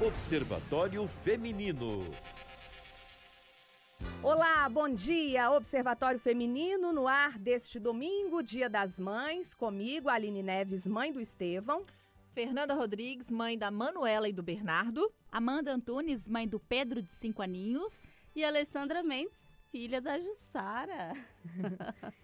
Observatório Feminino. Olá, bom dia! Observatório Feminino no ar deste domingo, Dia das Mães, comigo, Aline Neves, mãe do Estevão. Fernanda Rodrigues, mãe da Manuela e do Bernardo. Amanda Antunes, mãe do Pedro de 5 aninhos. E Alessandra Mendes, filha da Jussara.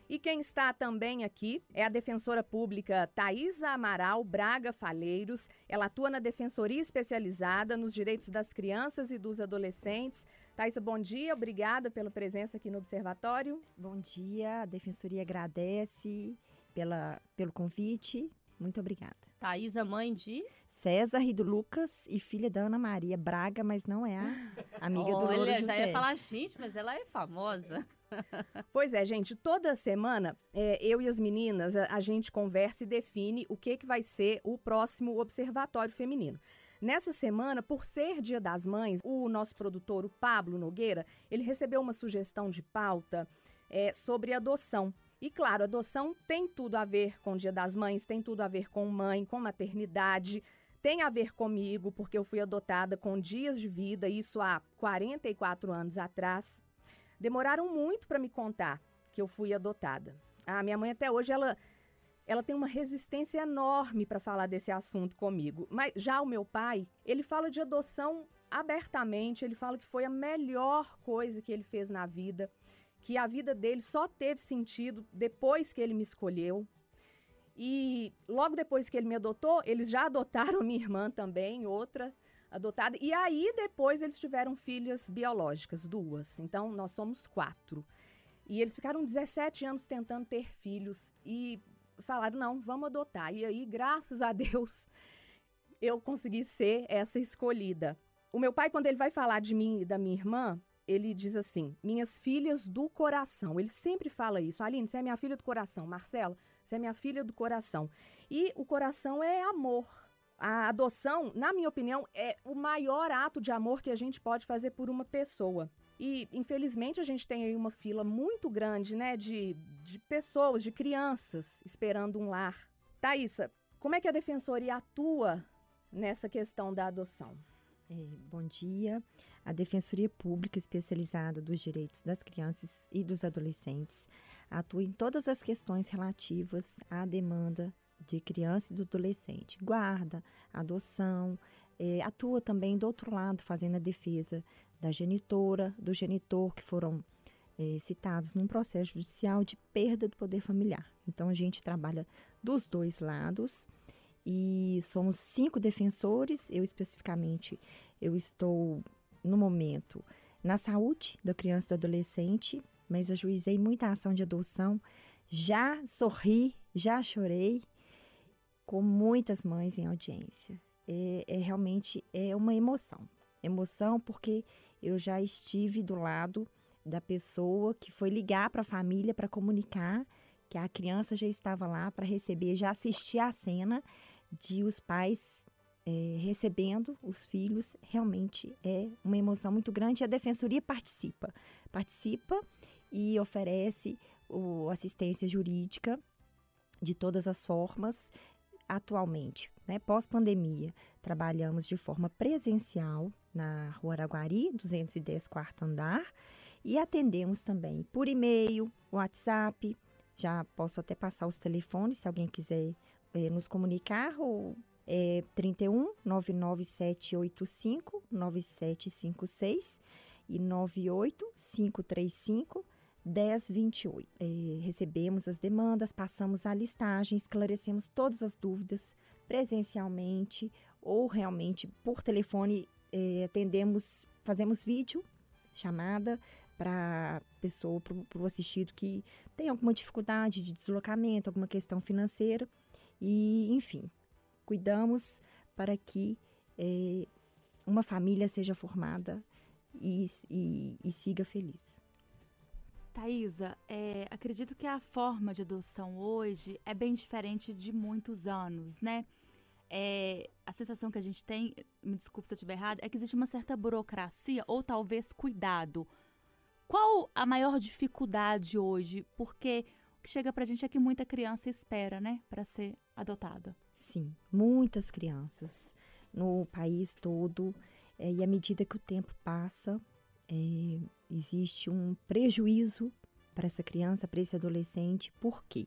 e quem está também aqui é a defensora pública Thaisa Amaral Braga Falheiros. Ela atua na Defensoria Especializada nos Direitos das Crianças e dos Adolescentes. Thaisa, bom dia, obrigada pela presença aqui no Observatório. Bom dia, a Defensoria agradece pela, pelo convite. Muito obrigada. Thaisa, mãe de? César e do Lucas e filha da Ana Maria Braga, mas não é a amiga do Louro Olha, já ia falar, gente, mas ela é famosa. Pois é, gente, toda semana é, eu e as meninas, a, a, gente conversa e define o que, que vai ser o próximo Observatório Feminino. Nessa semana, por ser Dia das Mães, o nosso produtor, o Pablo Nogueira, ele recebeu uma sugestão de pauta é, sobre adoção. E claro, adoção tem tudo a ver com o Dia das Mães, tem tudo a ver com mãe, com maternidade, tem a ver comigo, porque eu fui adotada com dias de vida, isso há 44 anos atrás. Demoraram muito para me contar que eu fui adotada. A minha mãe até hoje ela ela tem uma resistência enorme para falar desse assunto comigo. Mas já o meu pai, ele fala de adoção abertamente, ele fala que foi a melhor coisa que ele fez na vida que a vida dele só teve sentido depois que ele me escolheu. E logo depois que ele me adotou, eles já adotaram minha irmã também, outra adotada. E aí depois eles tiveram filhas biológicas, duas. Então nós somos quatro. E eles ficaram 17 anos tentando ter filhos e falaram: não, vamos adotar. E aí, graças a Deus, eu consegui ser essa escolhida. O meu pai, quando ele vai falar de mim e da minha irmã, ele diz assim: minhas filhas do coração. Ele sempre fala isso. Aline, você é minha filha do coração. Marcelo, você é minha filha do coração. E o coração é amor. A adoção, na minha opinião, é o maior ato de amor que a gente pode fazer por uma pessoa. E, infelizmente, a gente tem aí uma fila muito grande, né, de, de pessoas, de crianças esperando um lar. Thaisa, como é que a Defensoria atua nessa questão da adoção? É, bom dia. A Defensoria Pública Especializada dos Direitos das Crianças e dos Adolescentes atua em todas as questões relativas à demanda de criança e do adolescente. Guarda, adoção, é, atua também do outro lado, fazendo a defesa da genitora, do genitor, que foram é, citados num processo judicial de perda do poder familiar. Então, a gente trabalha dos dois lados e somos cinco defensores. Eu especificamente, eu estou no momento na saúde da criança e do adolescente, mas ajuizei muita ação de adoção. Já sorri, já chorei com muitas mães em audiência. É, é realmente é uma emoção, emoção porque eu já estive do lado da pessoa que foi ligar para a família para comunicar que a criança já estava lá para receber, já assisti a cena de os pais é, recebendo os filhos, realmente é uma emoção muito grande. A defensoria participa, participa e oferece o, assistência jurídica de todas as formas. Atualmente, né, pós-pandemia, trabalhamos de forma presencial na Rua Araguari, 210 quarto andar, e atendemos também por e-mail, WhatsApp, já posso até passar os telefones se alguém quiser é, nos comunicar. O é 31 99785 9756 e 98 535 1028. É, recebemos as demandas, passamos a listagem, esclarecemos todas as dúvidas presencialmente ou realmente por telefone. É, atendemos, fazemos vídeo chamada para pessoa, para o assistido que tem alguma dificuldade de deslocamento, alguma questão financeira. E, enfim, cuidamos para que é, uma família seja formada e, e, e siga feliz. Thaisa, é, acredito que a forma de adoção hoje é bem diferente de muitos anos, né? É, a sensação que a gente tem, me desculpe se eu estiver errado, é que existe uma certa burocracia ou talvez cuidado qual a maior dificuldade hoje? Porque que chega pra gente é que muita criança espera, né, para ser adotada. Sim, muitas crianças. no país todo. É, e à medida que o tempo passa, é, existe um prejuízo para essa criança, para esse adolescente. Por quê?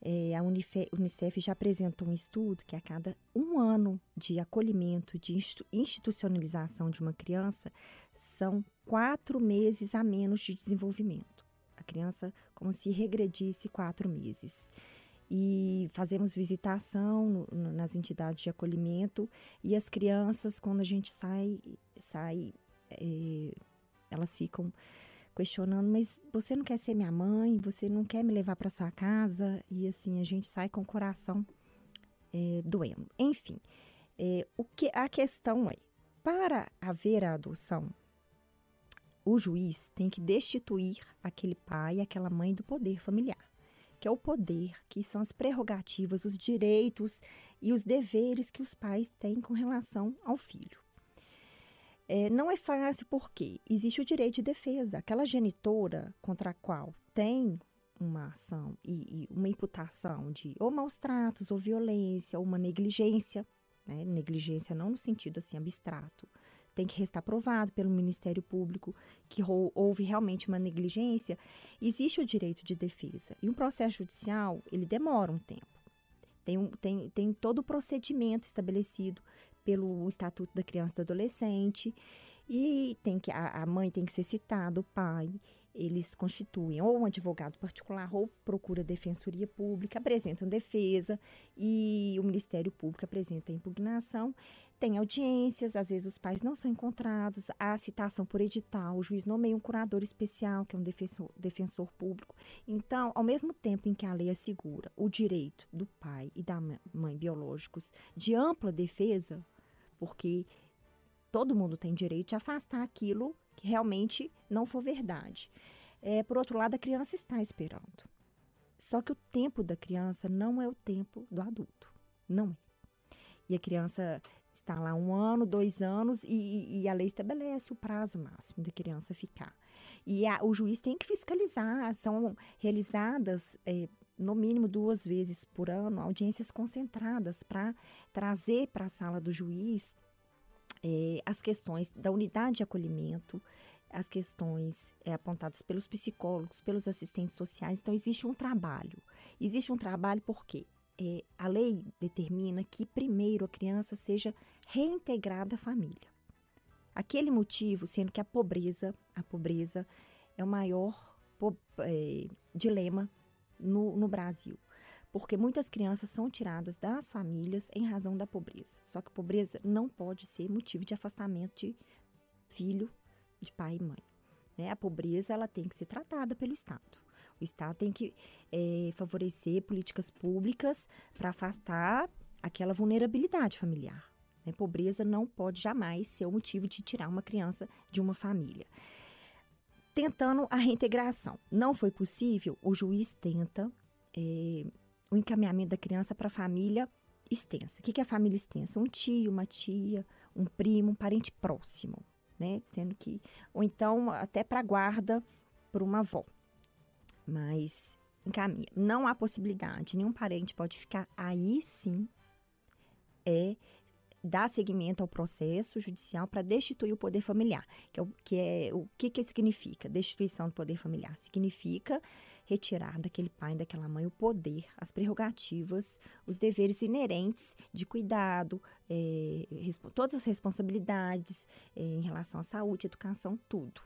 É, a Unicef já apresentou um estudo que a cada um ano de acolhimento, de institucionalização de uma criança, são quatro meses a menos de desenvolvimento. Criança como se regredisse quatro meses. E fazemos visitação nas entidades de acolhimento e as crianças quando a gente sai sai é, elas ficam questionando mas você não quer ser minha mãe? Você não quer me levar para sua casa? E assim a gente sai com o coração é, doendo. Enfim é, o que a questão é para haver a adoção o juiz tem que destituir aquele pai aquela mãe do poder familiar que é o poder, que são as prerrogativas, os direitos e os deveres que os pais têm com relação ao filho. É, não é fácil porque existe o direito de defesa. Aquela genitora contra a qual tem uma ação e, e uma imputação de ou maus tratos, ou violência, ou uma negligência, né? negligência não no sentido assim abstrato, tem que restar provado pelo Ministério Público que houve realmente uma negligência, existe o direito de defesa. E um processo judicial, ele demora um tempo. Tem, tem, tem todo o procedimento estabelecido pelo Estatuto da Criança e do Adolescente, e tem que a, a mãe tem que ser citada, o pai, eles constituem ou um advogado particular ou procura defensoria pública, apresentam defesa e o Ministério Público apresenta a impugnação tem audiências, às vezes os pais não são encontrados, há citação por edital, o juiz nomeia um curador especial, que é um defensor, defensor público. Então, ao mesmo tempo em que a lei assegura o direito do pai e da mãe biológicos de ampla defesa, porque todo mundo tem direito de afastar aquilo que realmente não for verdade. É, por outro lado, a criança está esperando. Só que o tempo da criança não é o tempo do adulto. Não é. E a criança está lá um ano, dois anos e, e a lei estabelece o prazo máximo da criança ficar. E a, o juiz tem que fiscalizar, são realizadas é, no mínimo duas vezes por ano audiências concentradas para trazer para a sala do juiz é, as questões da unidade de acolhimento, as questões é, apontadas pelos psicólogos, pelos assistentes sociais. Então, existe um trabalho. Existe um trabalho por quê? É, a lei determina que primeiro a criança seja reintegrada à família. Aquele motivo, sendo que a pobreza, a pobreza é o maior é, dilema no, no Brasil porque muitas crianças são tiradas das famílias em razão da pobreza. Só que pobreza não pode ser motivo de afastamento de filho, de pai e mãe. Né? A pobreza ela tem que ser tratada pelo Estado. O Estado tem que é, favorecer políticas públicas para afastar aquela vulnerabilidade familiar. Né? Pobreza não pode jamais ser o motivo de tirar uma criança de uma família. Tentando a reintegração. Não foi possível, o juiz tenta é, o encaminhamento da criança para a família extensa. O que é a família extensa? Um tio, uma tia, um primo, um parente próximo, né? Sendo que, ou então até para guarda por uma avó mas encaminha. Não há possibilidade, nenhum parente pode ficar. Aí sim é dar seguimento ao processo judicial para destituir o poder familiar. Que é, o que, é, o que, que significa destituição do poder familiar? Significa retirar daquele pai, daquela mãe, o poder, as prerrogativas, os deveres inerentes de cuidado, é, todas as responsabilidades é, em relação à saúde, educação, tudo.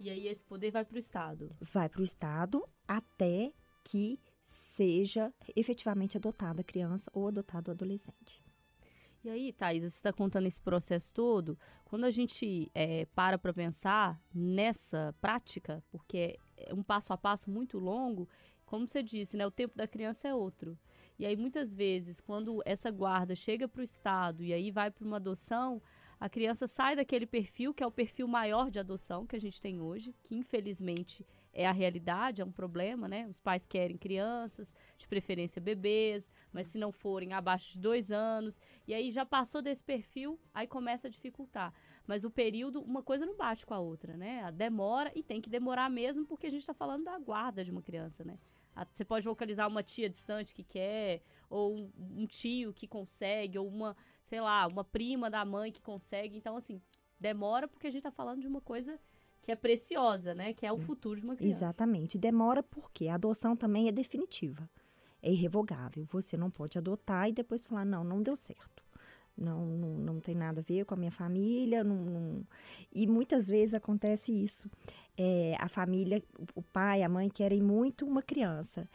E aí esse poder vai para o Estado? Vai para o Estado até que seja efetivamente adotada a criança ou adotado o adolescente. E aí, Thais, você está contando esse processo todo. Quando a gente é, para para pensar nessa prática, porque é um passo a passo muito longo, como você disse, né, o tempo da criança é outro. E aí, muitas vezes, quando essa guarda chega para o Estado e aí vai para uma adoção, a criança sai daquele perfil, que é o perfil maior de adoção que a gente tem hoje, que infelizmente é a realidade, é um problema, né? Os pais querem crianças, de preferência bebês, mas se não forem abaixo de dois anos, e aí já passou desse perfil, aí começa a dificultar. Mas o período, uma coisa não bate com a outra, né? A demora e tem que demorar mesmo, porque a gente está falando da guarda de uma criança, né? Você pode localizar uma tia distante que quer, ou um, tio que consegue, ou uma sei lá, uma prima da mãe que consegue. Então, assim, demora porque a gente tá falando de uma coisa que é preciosa, né? Que é o futuro de uma criança. Exatamente. Demora porque a adoção também é definitiva. É irrevogável. Você não pode adotar e depois falar, não, não deu certo. Não, não, não tem nada a ver com a minha família. Não, não... E muitas vezes acontece isso. É, a família, o pai, a mãe querem muito uma criança.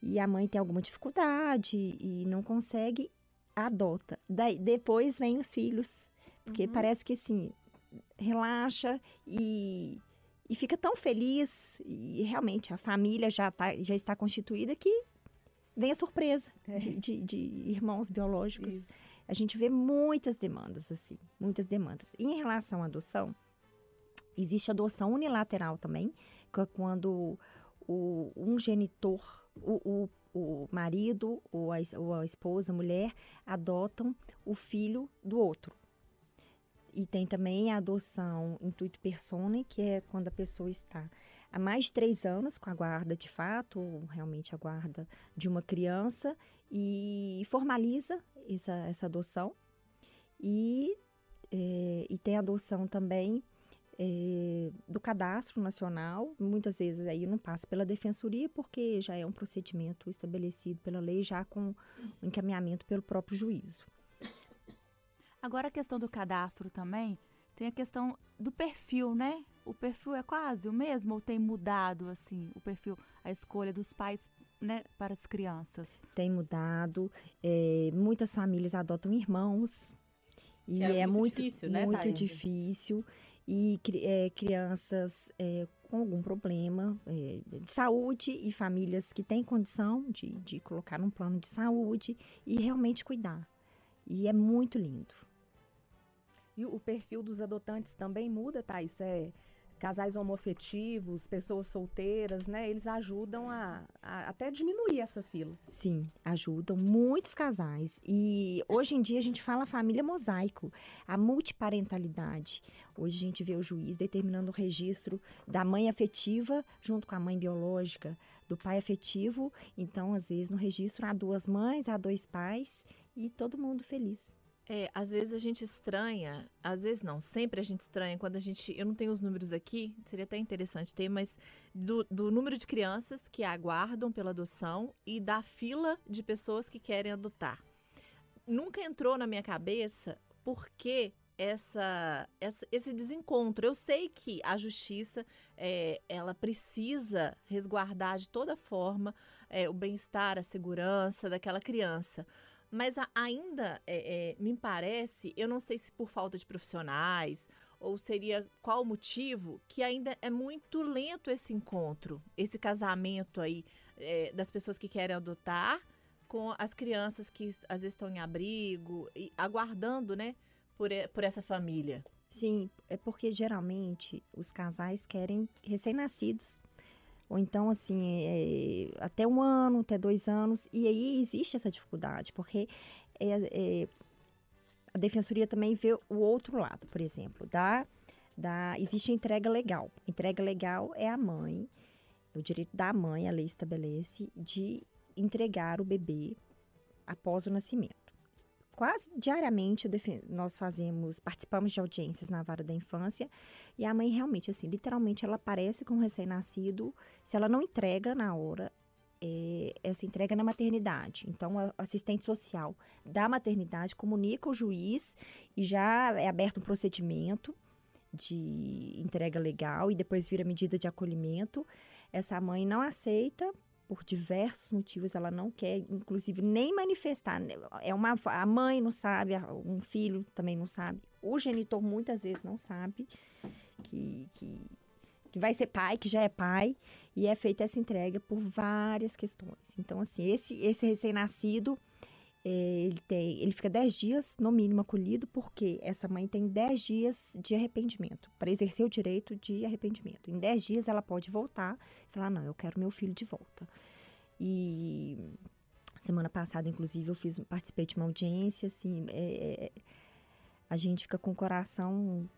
E a mãe tem alguma dificuldade e não consegue, adota. Daí, depois vem os filhos. Porque uhum. parece que assim, relaxa e, e fica tão feliz. E realmente a família já, tá, já está constituída que vem a surpresa é. de, de, de, irmãos biológicos. Isso. A gente vê muitas demandas, assim, muitas demandas. E em relação à adoção, existe adoção unilateral também, que é quando o, um genitor, o, o, o marido ou a, ou a esposa, a mulher, adotam o filho do outro. E tem também a adoção intuito persone, que é quando a pessoa está há mais de três anos com a guarda de fato, ou realmente a guarda de uma criança, e formaliza essa, essa adoção. E, é, e tem adoção também é, do cadastro nacional, muitas vezes aí não passa pela defensoria, porque já é um procedimento estabelecido pela lei, já com o encaminhamento pelo próprio juízo. Agora a questão do cadastro também, tem a questão do perfil, né? O perfil é quase o mesmo ou tem mudado assim o perfil, a escolha dos pais né, para as crianças? Tem mudado. É, muitas famílias adotam irmãos. E é, é, muito, difícil, né, Muito difícil. E é, crianças é, com algum problema é, de saúde e famílias que têm condição de, de colocar um plano de saúde e realmente cuidar. E é muito lindo. E o perfil dos adotantes também muda, Thais? É, casais homoafetivos, pessoas solteiras, né? Eles ajudam a, a, até diminuir essa fila. Sim, ajudam muitos casais. E hoje em dia a gente fala família mosaico, a multiparentalidade. Hoje a gente vê o juiz determinando o registro da mãe afetiva junto com a mãe biológica, do pai afetivo. Então, às vezes, no registro há duas mães, há dois pais e todo mundo feliz. É, às vezes a gente estranha, às vezes não, sempre a gente estranha quando a gente. Eu não tenho os números aqui, seria até interessante ter, mas do, do número de crianças que aguardam pela adoção e da fila de pessoas que querem adotar. Nunca entrou na minha cabeça por que essa, essa, esse desencontro. Eu sei que a justiça é, ela precisa resguardar de toda forma é, o bem-estar, a segurança daquela criança. Mas a, ainda é, é, me parece, eu não sei se por falta de profissionais ou seria qual o motivo, que ainda é muito lento esse encontro, esse casamento aí é, das pessoas que querem adotar com as crianças que às vezes estão em abrigo e aguardando, né, por, por essa família. Sim, é porque geralmente os casais querem recém-nascidos ou então, assim, é, até um ano, até dois anos. E aí existe essa dificuldade, porque é, é, a defensoria também vê o outro lado, por exemplo, da, da, existe a entrega legal. Entrega legal é a mãe, o direito da mãe, a lei estabelece, de entregar o bebê após o nascimento quase diariamente nós fazemos, participamos de audiências na vara da infância e a mãe realmente, assim, literalmente ela aparece com um recém-nascido, se ela não entrega na hora, é, essa entrega na maternidade. Então, a assistente social da maternidade comunica ao juiz e já é aberto um procedimento de entrega legal e depois vira medida de acolhimento. Essa mãe não aceita por diversos motivos ela não quer, inclusive nem manifestar. É uma a mãe não sabe, um filho também não sabe, o genitor muitas vezes não sabe que, que, que vai ser pai, que já é pai e é feita essa entrega por várias questões. Então assim esse esse recém-nascido ele, tem, ele fica 10 dias, no mínimo, acolhido, porque essa mãe tem 10 dias de arrependimento, para exercer o direito de arrependimento. Em 10 dias, ela pode voltar e falar: não, eu quero meu filho de volta. E semana passada, inclusive, eu fiz, participei de uma audiência, assim, é, é a gente fica com o coração,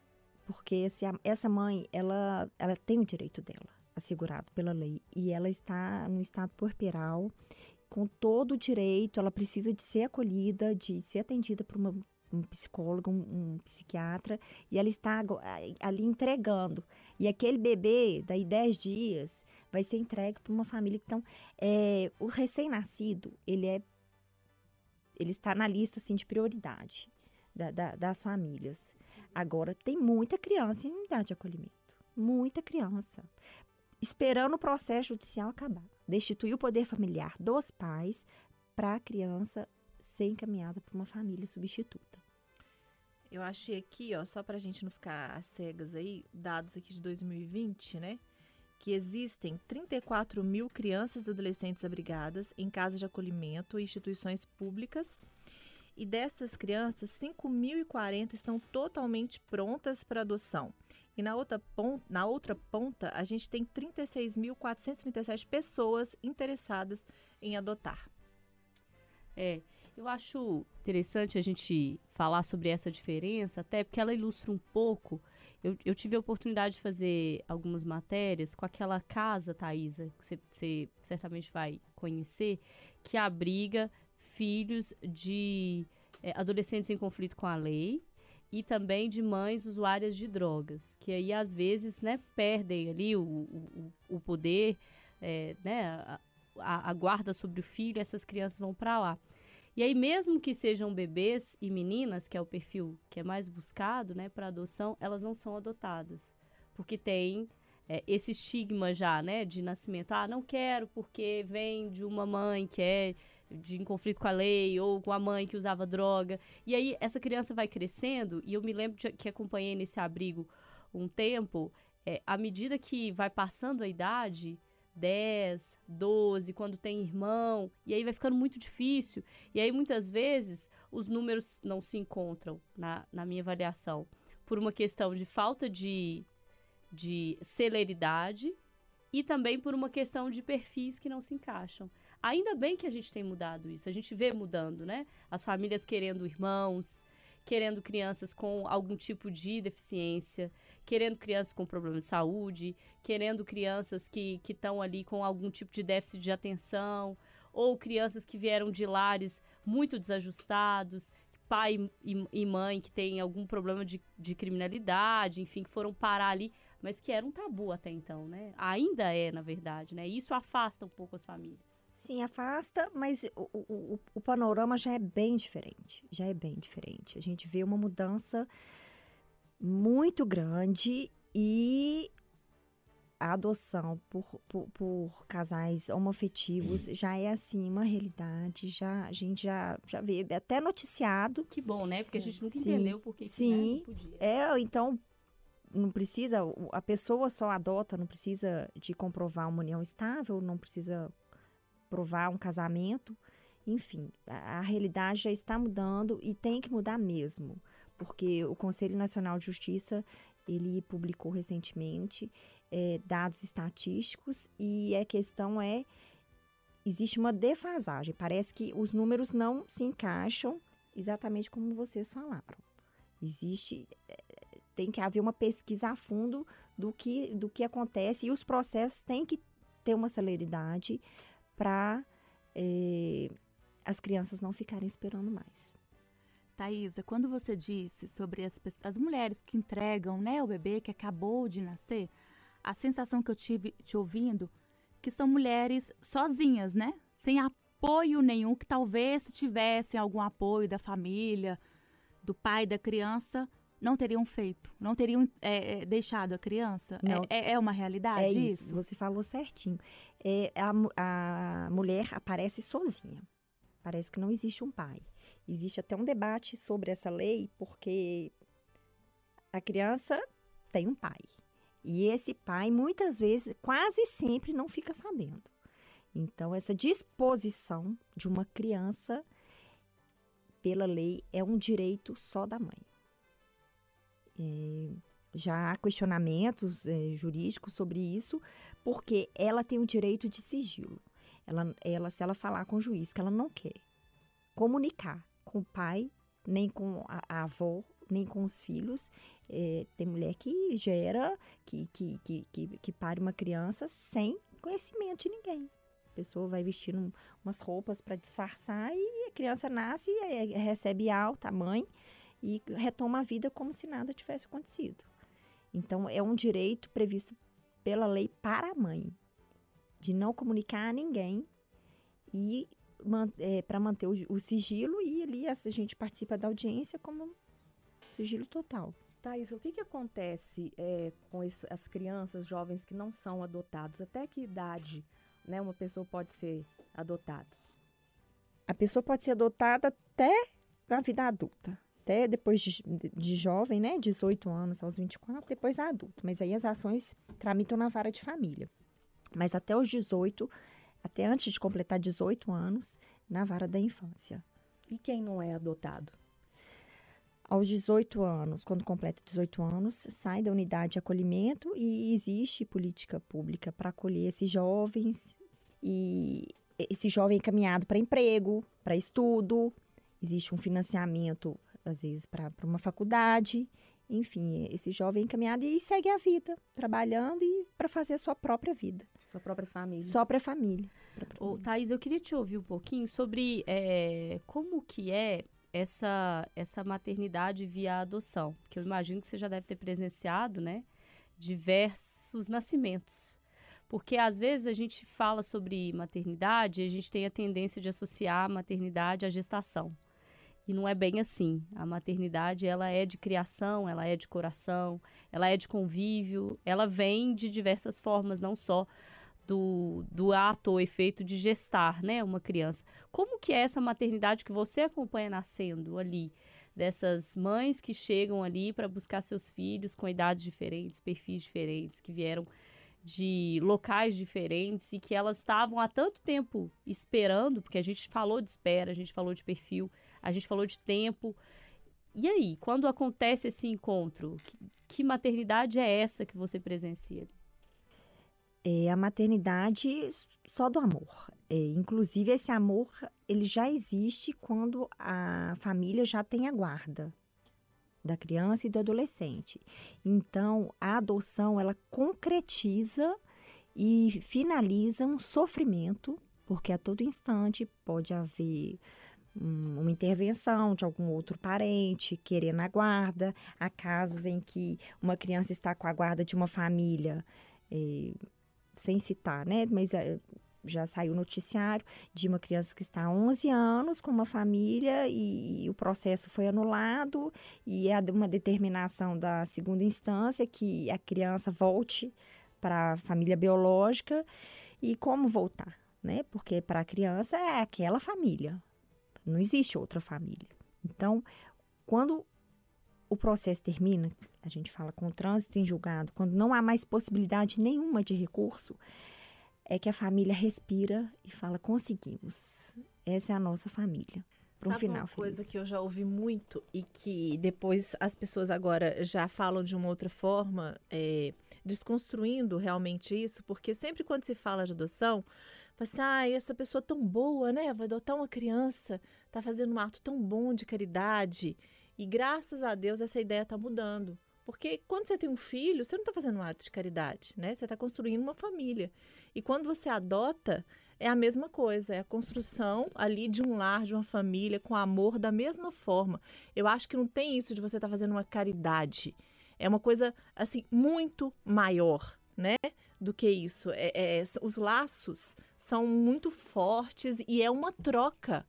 porque se a, essa mãe, ela, ela tem o direito dela assegurado pela lei e ela está no estado puerperal com todo o direito, ela precisa de ser acolhida, de ser atendida por uma um psicólogo, um, um, psiquiatra, e ela está ali entregando. E aquele bebê, daí 10 dias, vai ser entregue para uma família. Então, é, o recém-nascido, ele é ele está na lista assim, de prioridade da, da, das famílias. Agora, tem muita criança em unidade de acolhimento. Muita criança. Esperando o processo judicial acabar. Destituir o poder familiar dos pais para a criança ser encaminhada para uma família substituta. Eu achei aqui, ó, só para a gente não ficar às cegas aí, dados aqui de 2020, né? Que existem 34 mil crianças e adolescentes abrigadas em casas de acolhimento e instituições públicas. E dessas crianças, 5.040 estão totalmente prontas para adoção. E na outra, ponta, na outra ponta, a gente tem 36.437 pessoas interessadas em adotar. É, eu acho interessante a gente falar sobre essa diferença, até porque ela ilustra um pouco. Eu, eu tive a oportunidade de fazer algumas matérias com aquela casa, Thaisa, que você certamente vai conhecer, que abriga filhos de é, adolescentes em conflito com a lei e também de mães usuárias de drogas, que aí às vezes né, perdem ali o, o, o poder, é, né, a, a, guarda sobre o filho, essas crianças vão para lá. E aí, mesmo que sejam bebês e meninas, que é o perfil que é mais buscado né, para adoção, elas não são adotadas. Porque tem é, esse estigma já, né, de nascimento. Ah, não quero porque vem de uma mãe que é de em conflito com a lei ou com a mãe que usava droga. E aí essa criança vai crescendo e eu me lembro de, que acompanhei nesse abrigo um tempo, é, à medida que vai passando a idade, 10, 12, quando tem irmão, e aí vai ficando muito difícil. E aí muitas vezes os números não se encontram na, na minha avaliação por uma questão de falta de, de celeridade e também por uma questão de perfis que não se encaixam. Ainda bem que a gente tem mudado isso, a gente vê mudando, né? As famílias querendo irmãos, querendo crianças com algum tipo de deficiência, querendo crianças com problema de saúde, querendo crianças que estão ali com algum tipo de déficit de atenção, ou crianças que vieram de lares muito desajustados, pai e, e mãe que têm algum problema de, de criminalidade, enfim, que foram parar ali, mas que era um tabu até então, né? Ainda é, na verdade, né? Isso afasta um pouco as famílias. Sim, afasta, mas o, o, o, panorama já é bem diferente. Já é bem diferente. A gente vê uma mudança muito grande e a adoção por, por, por, casais homoafetivos já é assim uma realidade, já a gente já, já vê até noticiado. Que bom, né? Porque a gente nunca sim, entendeu por que sim, né, podia. É, então não precisa, a pessoa só adota, não precisa de comprovar uma união estável, não precisa provar um casamento. Enfim, a, a realidade já está mudando e tem que mudar mesmo, porque o Conselho Nacional de Justiça ele publicou recentemente é, dados estatísticos e a questão é existe uma defasagem. Parece que os números não se encaixam exatamente como vocês falaram. Existe é, tem que haver uma pesquisa a fundo do que do que acontece e os processos têm que ter uma celeridade para eh, as crianças não ficarem esperando mais. Thaisa, quando você disse sobre as, as mulheres que entregam né, o bebê que acabou de nascer, a sensação que eu tive te ouvindo que são mulheres sozinhas, né? Sem apoio nenhum, que talvez se tivessem algum apoio da família, do pai da criança, não teriam feito, não teriam é, deixado a criança? Não, é, é uma realidade é isso? isso? Você falou certinho. É, a, a mulher aparece sozinha. Parece que não existe um pai. Existe até um debate sobre essa lei, porque a criança tem um pai. E esse pai, muitas vezes, quase sempre não fica sabendo. Então, essa disposição de uma criança, pela lei, é um direito só da mãe. É, já há questionamentos é, jurídicos sobre isso, porque ela tem o direito de sigilo. Ela, ela, se ela falar com o juiz que ela não quer comunicar com o pai, nem com a, a avó, nem com os filhos, é, tem mulher que gera, que, que, que, que, que pare uma criança sem conhecimento de ninguém. A pessoa vai vestindo um, umas roupas para disfarçar e a criança nasce, recebe alta, a mãe, e retoma a vida como se nada tivesse acontecido. Então, é um direito previsto pela lei para a mãe, de não comunicar a ninguém e man, é, para manter o, o, sigilo e ali a gente participa da audiência como sigilo total. Thais, o que, que acontece é, com esse, as crianças, jovens que não são adotados? Até que idade né, uma pessoa pode ser adotada? A pessoa pode ser adotada até na vida adulta até depois de, de, jovem, né, 18 anos aos 24, depois adulto. Mas aí as ações tramitam na vara de família. Mas até os 18, até antes de completar 18 anos, na vara da infância. E quem não é adotado? Aos 18 anos, quando completa 18 anos, sai da unidade de acolhimento e existe política pública para acolher esses jovens e esse jovem é encaminhado para emprego, para estudo, existe um financiamento às vezes para uma faculdade. Enfim, esse jovem encaminhado e segue a vida, trabalhando e para fazer a sua própria vida. Sua própria família. Só para a família. Ô, Thaís, eu queria te ouvir um pouquinho sobre é, como que é essa, essa maternidade via adoção. Que eu imagino que você já deve ter presenciado, né? Diversos nascimentos. Porque às vezes a gente fala sobre maternidade e a gente tem a tendência de associar a maternidade à gestação. E não é bem assim. A maternidade, ela é de criação, ela é de coração, ela é de convívio, ela vem de diversas formas, não só do, do ato ou efeito de gestar, né, uma criança. Como que é essa maternidade que você acompanha nascendo ali? Dessas mães que chegam ali para buscar seus filhos com idades diferentes, perfis diferentes, que vieram de locais diferentes e que elas estavam há tanto tempo esperando, porque a gente falou de espera, a gente falou de perfil, a gente falou de tempo. E aí, quando acontece esse encontro, que, que maternidade é essa que você presencia? É a maternidade só do amor. É, inclusive, esse amor ele já existe quando a família já tem a guarda da criança e do adolescente. Então, a adoção ela concretiza e finaliza um sofrimento, porque a todo instante pode haver uma intervenção de algum outro parente querendo a guarda. Há casos em que uma criança está com a guarda de uma família, eh, sem citar, né? Mas eh, já saiu noticiário de uma criança que está há 11 anos com uma família e, o processo foi anulado e é uma determinação da segunda instância que a criança volte para a família biológica e como voltar, né? Porque para a criança é aquela família, não existe outra família. Então, quando o processo termina, a gente fala com o trânsito em julgado, quando não há mais possibilidade nenhuma de recurso, é que a família respira e fala: conseguimos. Essa é a nossa família. Para um final uma coisa feliz. que eu já ouvi muito e que depois as pessoas agora já falam de uma outra forma, é, desconstruindo realmente isso, porque sempre quando se fala de adoção, ah, essa pessoa tão boa, né? Vai adotar uma criança, tá fazendo um ato tão bom de caridade. E graças a Deus essa ideia está mudando. Porque quando você tem um filho, você não está fazendo um ato de caridade, né? Você está construindo uma família. E quando você adota, é a mesma coisa, é a construção ali de um lar, de uma família, com amor da mesma forma. Eu acho que não tem isso de você estar tá fazendo uma caridade. É uma coisa, assim, muito maior, né? Do que isso. É, é, os laços são muito fortes e é uma troca.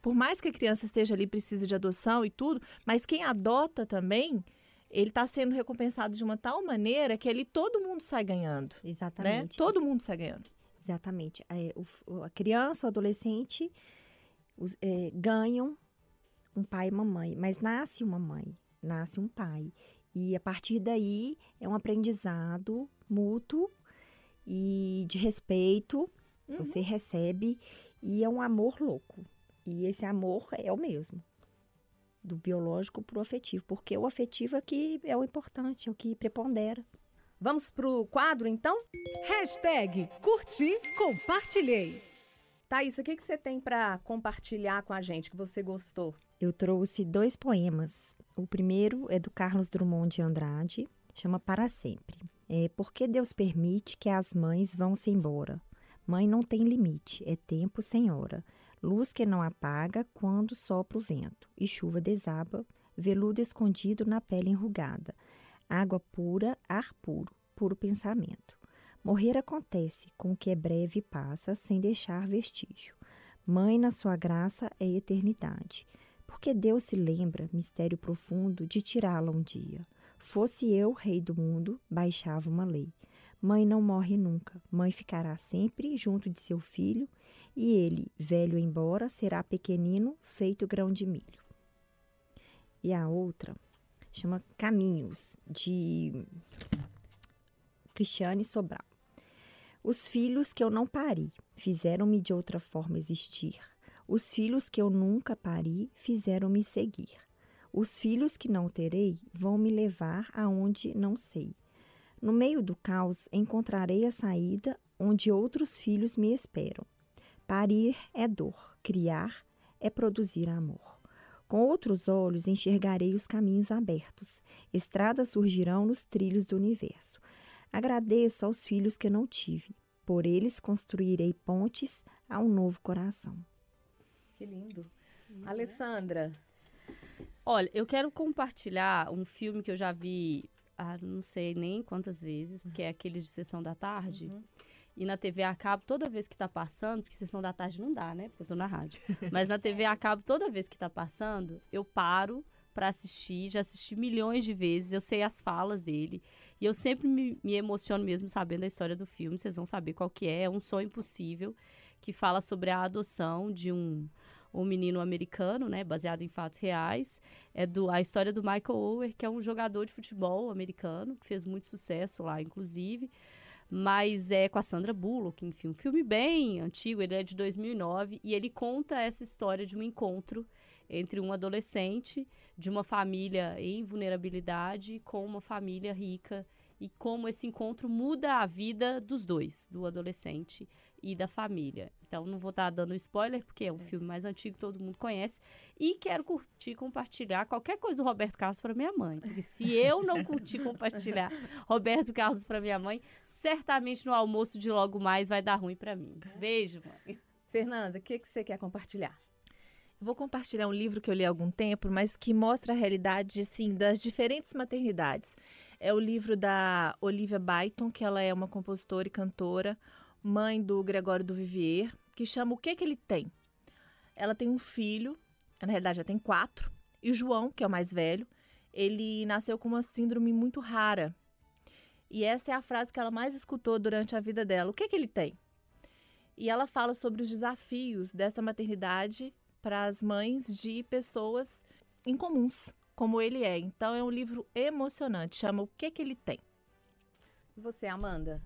Por mais que a criança esteja ali, precise de adoção e tudo, mas quem adota também, ele está sendo recompensado de uma tal maneira que ali todo mundo sai ganhando. Né? Exatamente. Né? Todo mundo sai ganhando. Exatamente. É, o, a criança, o adolescente os, é, ganham um pai e uma mãe, mas nasce uma mãe, nasce um pai. E a partir daí é um aprendizado mútuo e de respeito Uhum. Você recebe e é um amor louco. E esse amor é o mesmo. Do biológico para o afetivo. Porque o afetivo é, que é o importante, é o que prepondera. Vamos pro quadro, então? Hashtag curti, compartilhei. Thaís, o que, que você tem para compartilhar com a gente que você gostou? Eu trouxe dois poemas. O primeiro é do Carlos Drummond de Andrade, chama Para Sempre. É Porque Deus permite que as mães vão-se embora. Mãe não tem limite, é tempo sem hora. Luz que não apaga quando sopra o vento, e chuva desaba, veludo escondido na pele enrugada. Água pura, ar puro, puro pensamento. Morrer acontece com o que é breve passa, sem deixar vestígio. Mãe, na sua graça, é eternidade. Porque Deus se lembra, mistério profundo, de tirá-la um dia. Fosse eu, rei do mundo, baixava uma lei. Mãe não morre nunca, mãe ficará sempre junto de seu filho, e ele, velho embora, será pequenino, feito grão de milho. E a outra chama Caminhos, de Cristiane Sobral. Os filhos que eu não pari fizeram-me de outra forma existir. Os filhos que eu nunca pari fizeram-me seguir. Os filhos que não terei vão me levar aonde não sei. No meio do caos encontrarei a saída onde outros filhos me esperam. Parir é dor, criar é produzir amor. Com outros olhos enxergarei os caminhos abertos, estradas surgirão nos trilhos do universo. Agradeço aos filhos que não tive, por eles construirei pontes a um novo coração. Que lindo. Alessandra. Olha, eu quero compartilhar um filme que eu já vi, ah, não sei nem quantas vezes, porque é aqueles de sessão da tarde. Uhum. E na TV a cabo, toda vez que tá passando, porque sessão da tarde não dá, né? Porque eu tô na rádio. Mas na TV a cabo, toda vez que tá passando, eu paro para assistir. Já assisti milhões de vezes, eu sei as falas dele. E eu sempre me, me emociono mesmo sabendo a história do filme. Vocês vão saber qual que é. É um sonho impossível, que fala sobre a adoção de um, um menino americano, né? Baseado em fatos reais. É do, a história do Michael Ower, que é um jogador de futebol americano, que fez muito sucesso lá, inclusive mas é com a Sandra Bullock, enfim, um filme bem antigo, ele é de 2009 e ele conta essa história de um encontro entre um adolescente de uma família em vulnerabilidade com uma família rica e como esse encontro muda a vida dos dois, do adolescente e da família. Então não vou estar dando spoiler porque é um filme mais antigo, todo mundo conhece e quero curtir, compartilhar qualquer coisa do Roberto Carlos para minha mãe, porque se eu não curtir compartilhar Roberto Carlos para minha mãe, certamente no almoço de logo mais vai dar ruim para mim. Beijo, mãe. Fernanda, o que, que você quer compartilhar? Vou compartilhar um livro que eu li há algum tempo, mas que mostra a realidade, sim, das diferentes maternidades. É o livro da Olivia Byton, que ela é uma compositora e cantora, mãe do Gregório do Vivier, que chama O que que ele tem? Ela tem um filho, na realidade já tem quatro, e João, que é o mais velho, ele nasceu com uma síndrome muito rara. E essa é a frase que ela mais escutou durante a vida dela. O que que ele tem? E ela fala sobre os desafios dessa maternidade para as mães de pessoas incomuns, como ele é. Então é um livro emocionante, chama O que que ele tem. Você, Amanda?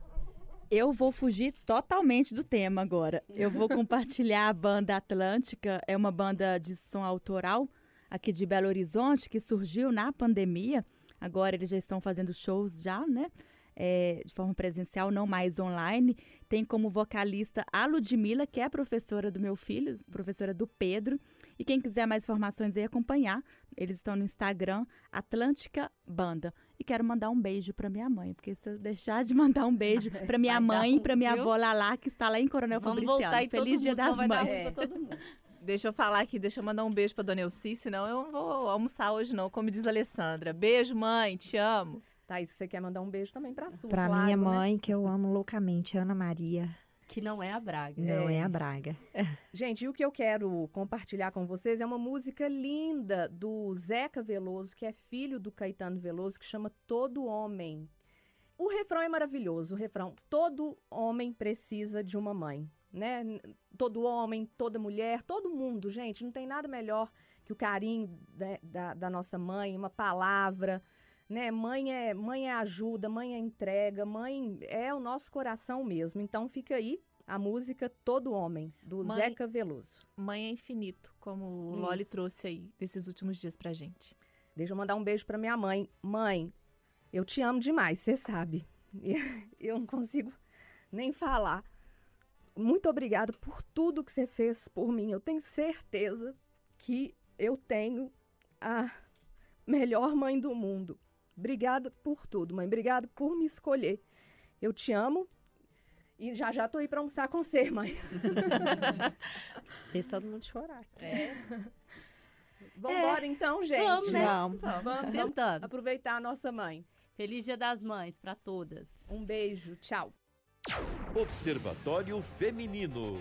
Eu vou fugir totalmente do tema agora. Eu vou compartilhar a banda Atlântica, é uma banda de som autoral aqui de Belo Horizonte que surgiu na pandemia. Agora eles já estão fazendo shows já, né? É, de forma presencial, não mais online. Tem como vocalista a Ludmilla, que é professora do meu filho, professora do Pedro. E quem quiser mais informações aí acompanhar, eles estão no Instagram Atlântica Banda. E quero mandar um beijo para minha mãe, porque se eu deixar de mandar um beijo para minha mãe e para minha viu? avó Lalá, que está lá em Coronel Vamos Fabriciano. voltar e todo Feliz Dia mundo das Mães. todo mundo. Deixa eu falar aqui, deixa eu mandar um beijo para Dona Elci, senão eu não vou almoçar hoje não, como diz a Alessandra. Beijo, mãe, te amo. Thaís, você quer mandar um beijo também pra sua, Para claro, minha né? mãe, que eu amo loucamente, Ana Maria, Que não é a Braga. não é, É. a Braga. Gente, e o que eu quero compartilhar com vocês é uma música linda do Zeca Veloso, que é filho do Caetano Veloso, que chama Todo Homem. O refrão é maravilhoso, o refrão. Todo homem precisa de uma mãe, né? Todo homem, toda mulher, todo mundo, gente. Não tem nada melhor que o carinho né, da, da nossa mãe, uma palavra, né? Mãe é, mãe é ajuda, mãe é entrega, mãe é o nosso coração mesmo. Então fica aí a música Todo Homem, do Mãe- Zeca Veloso. Mãe é infinito, como o Loli trouxe aí nesses últimos dias pra gente. Deixa eu mandar um beijo pra minha mãe. Mãe, eu te amo demais, você sabe. Eu não consigo nem falar. Muito obrigada por tudo que você fez por mim. Eu tenho certeza que eu tenho a melhor mãe do mundo. Obrigada por tudo, mãe. Obrigada por me escolher. Eu te amo. E já já tô aí pra almoçar com você, mãe. Fez todo mundo chorar. Vambora então, gente. Vamos, né? Vamos. Vamos, vamos Tentando. aproveitar a nossa mãe. Feliz Dia das Mães para todas. Um beijo, tchau. Observatório Feminino.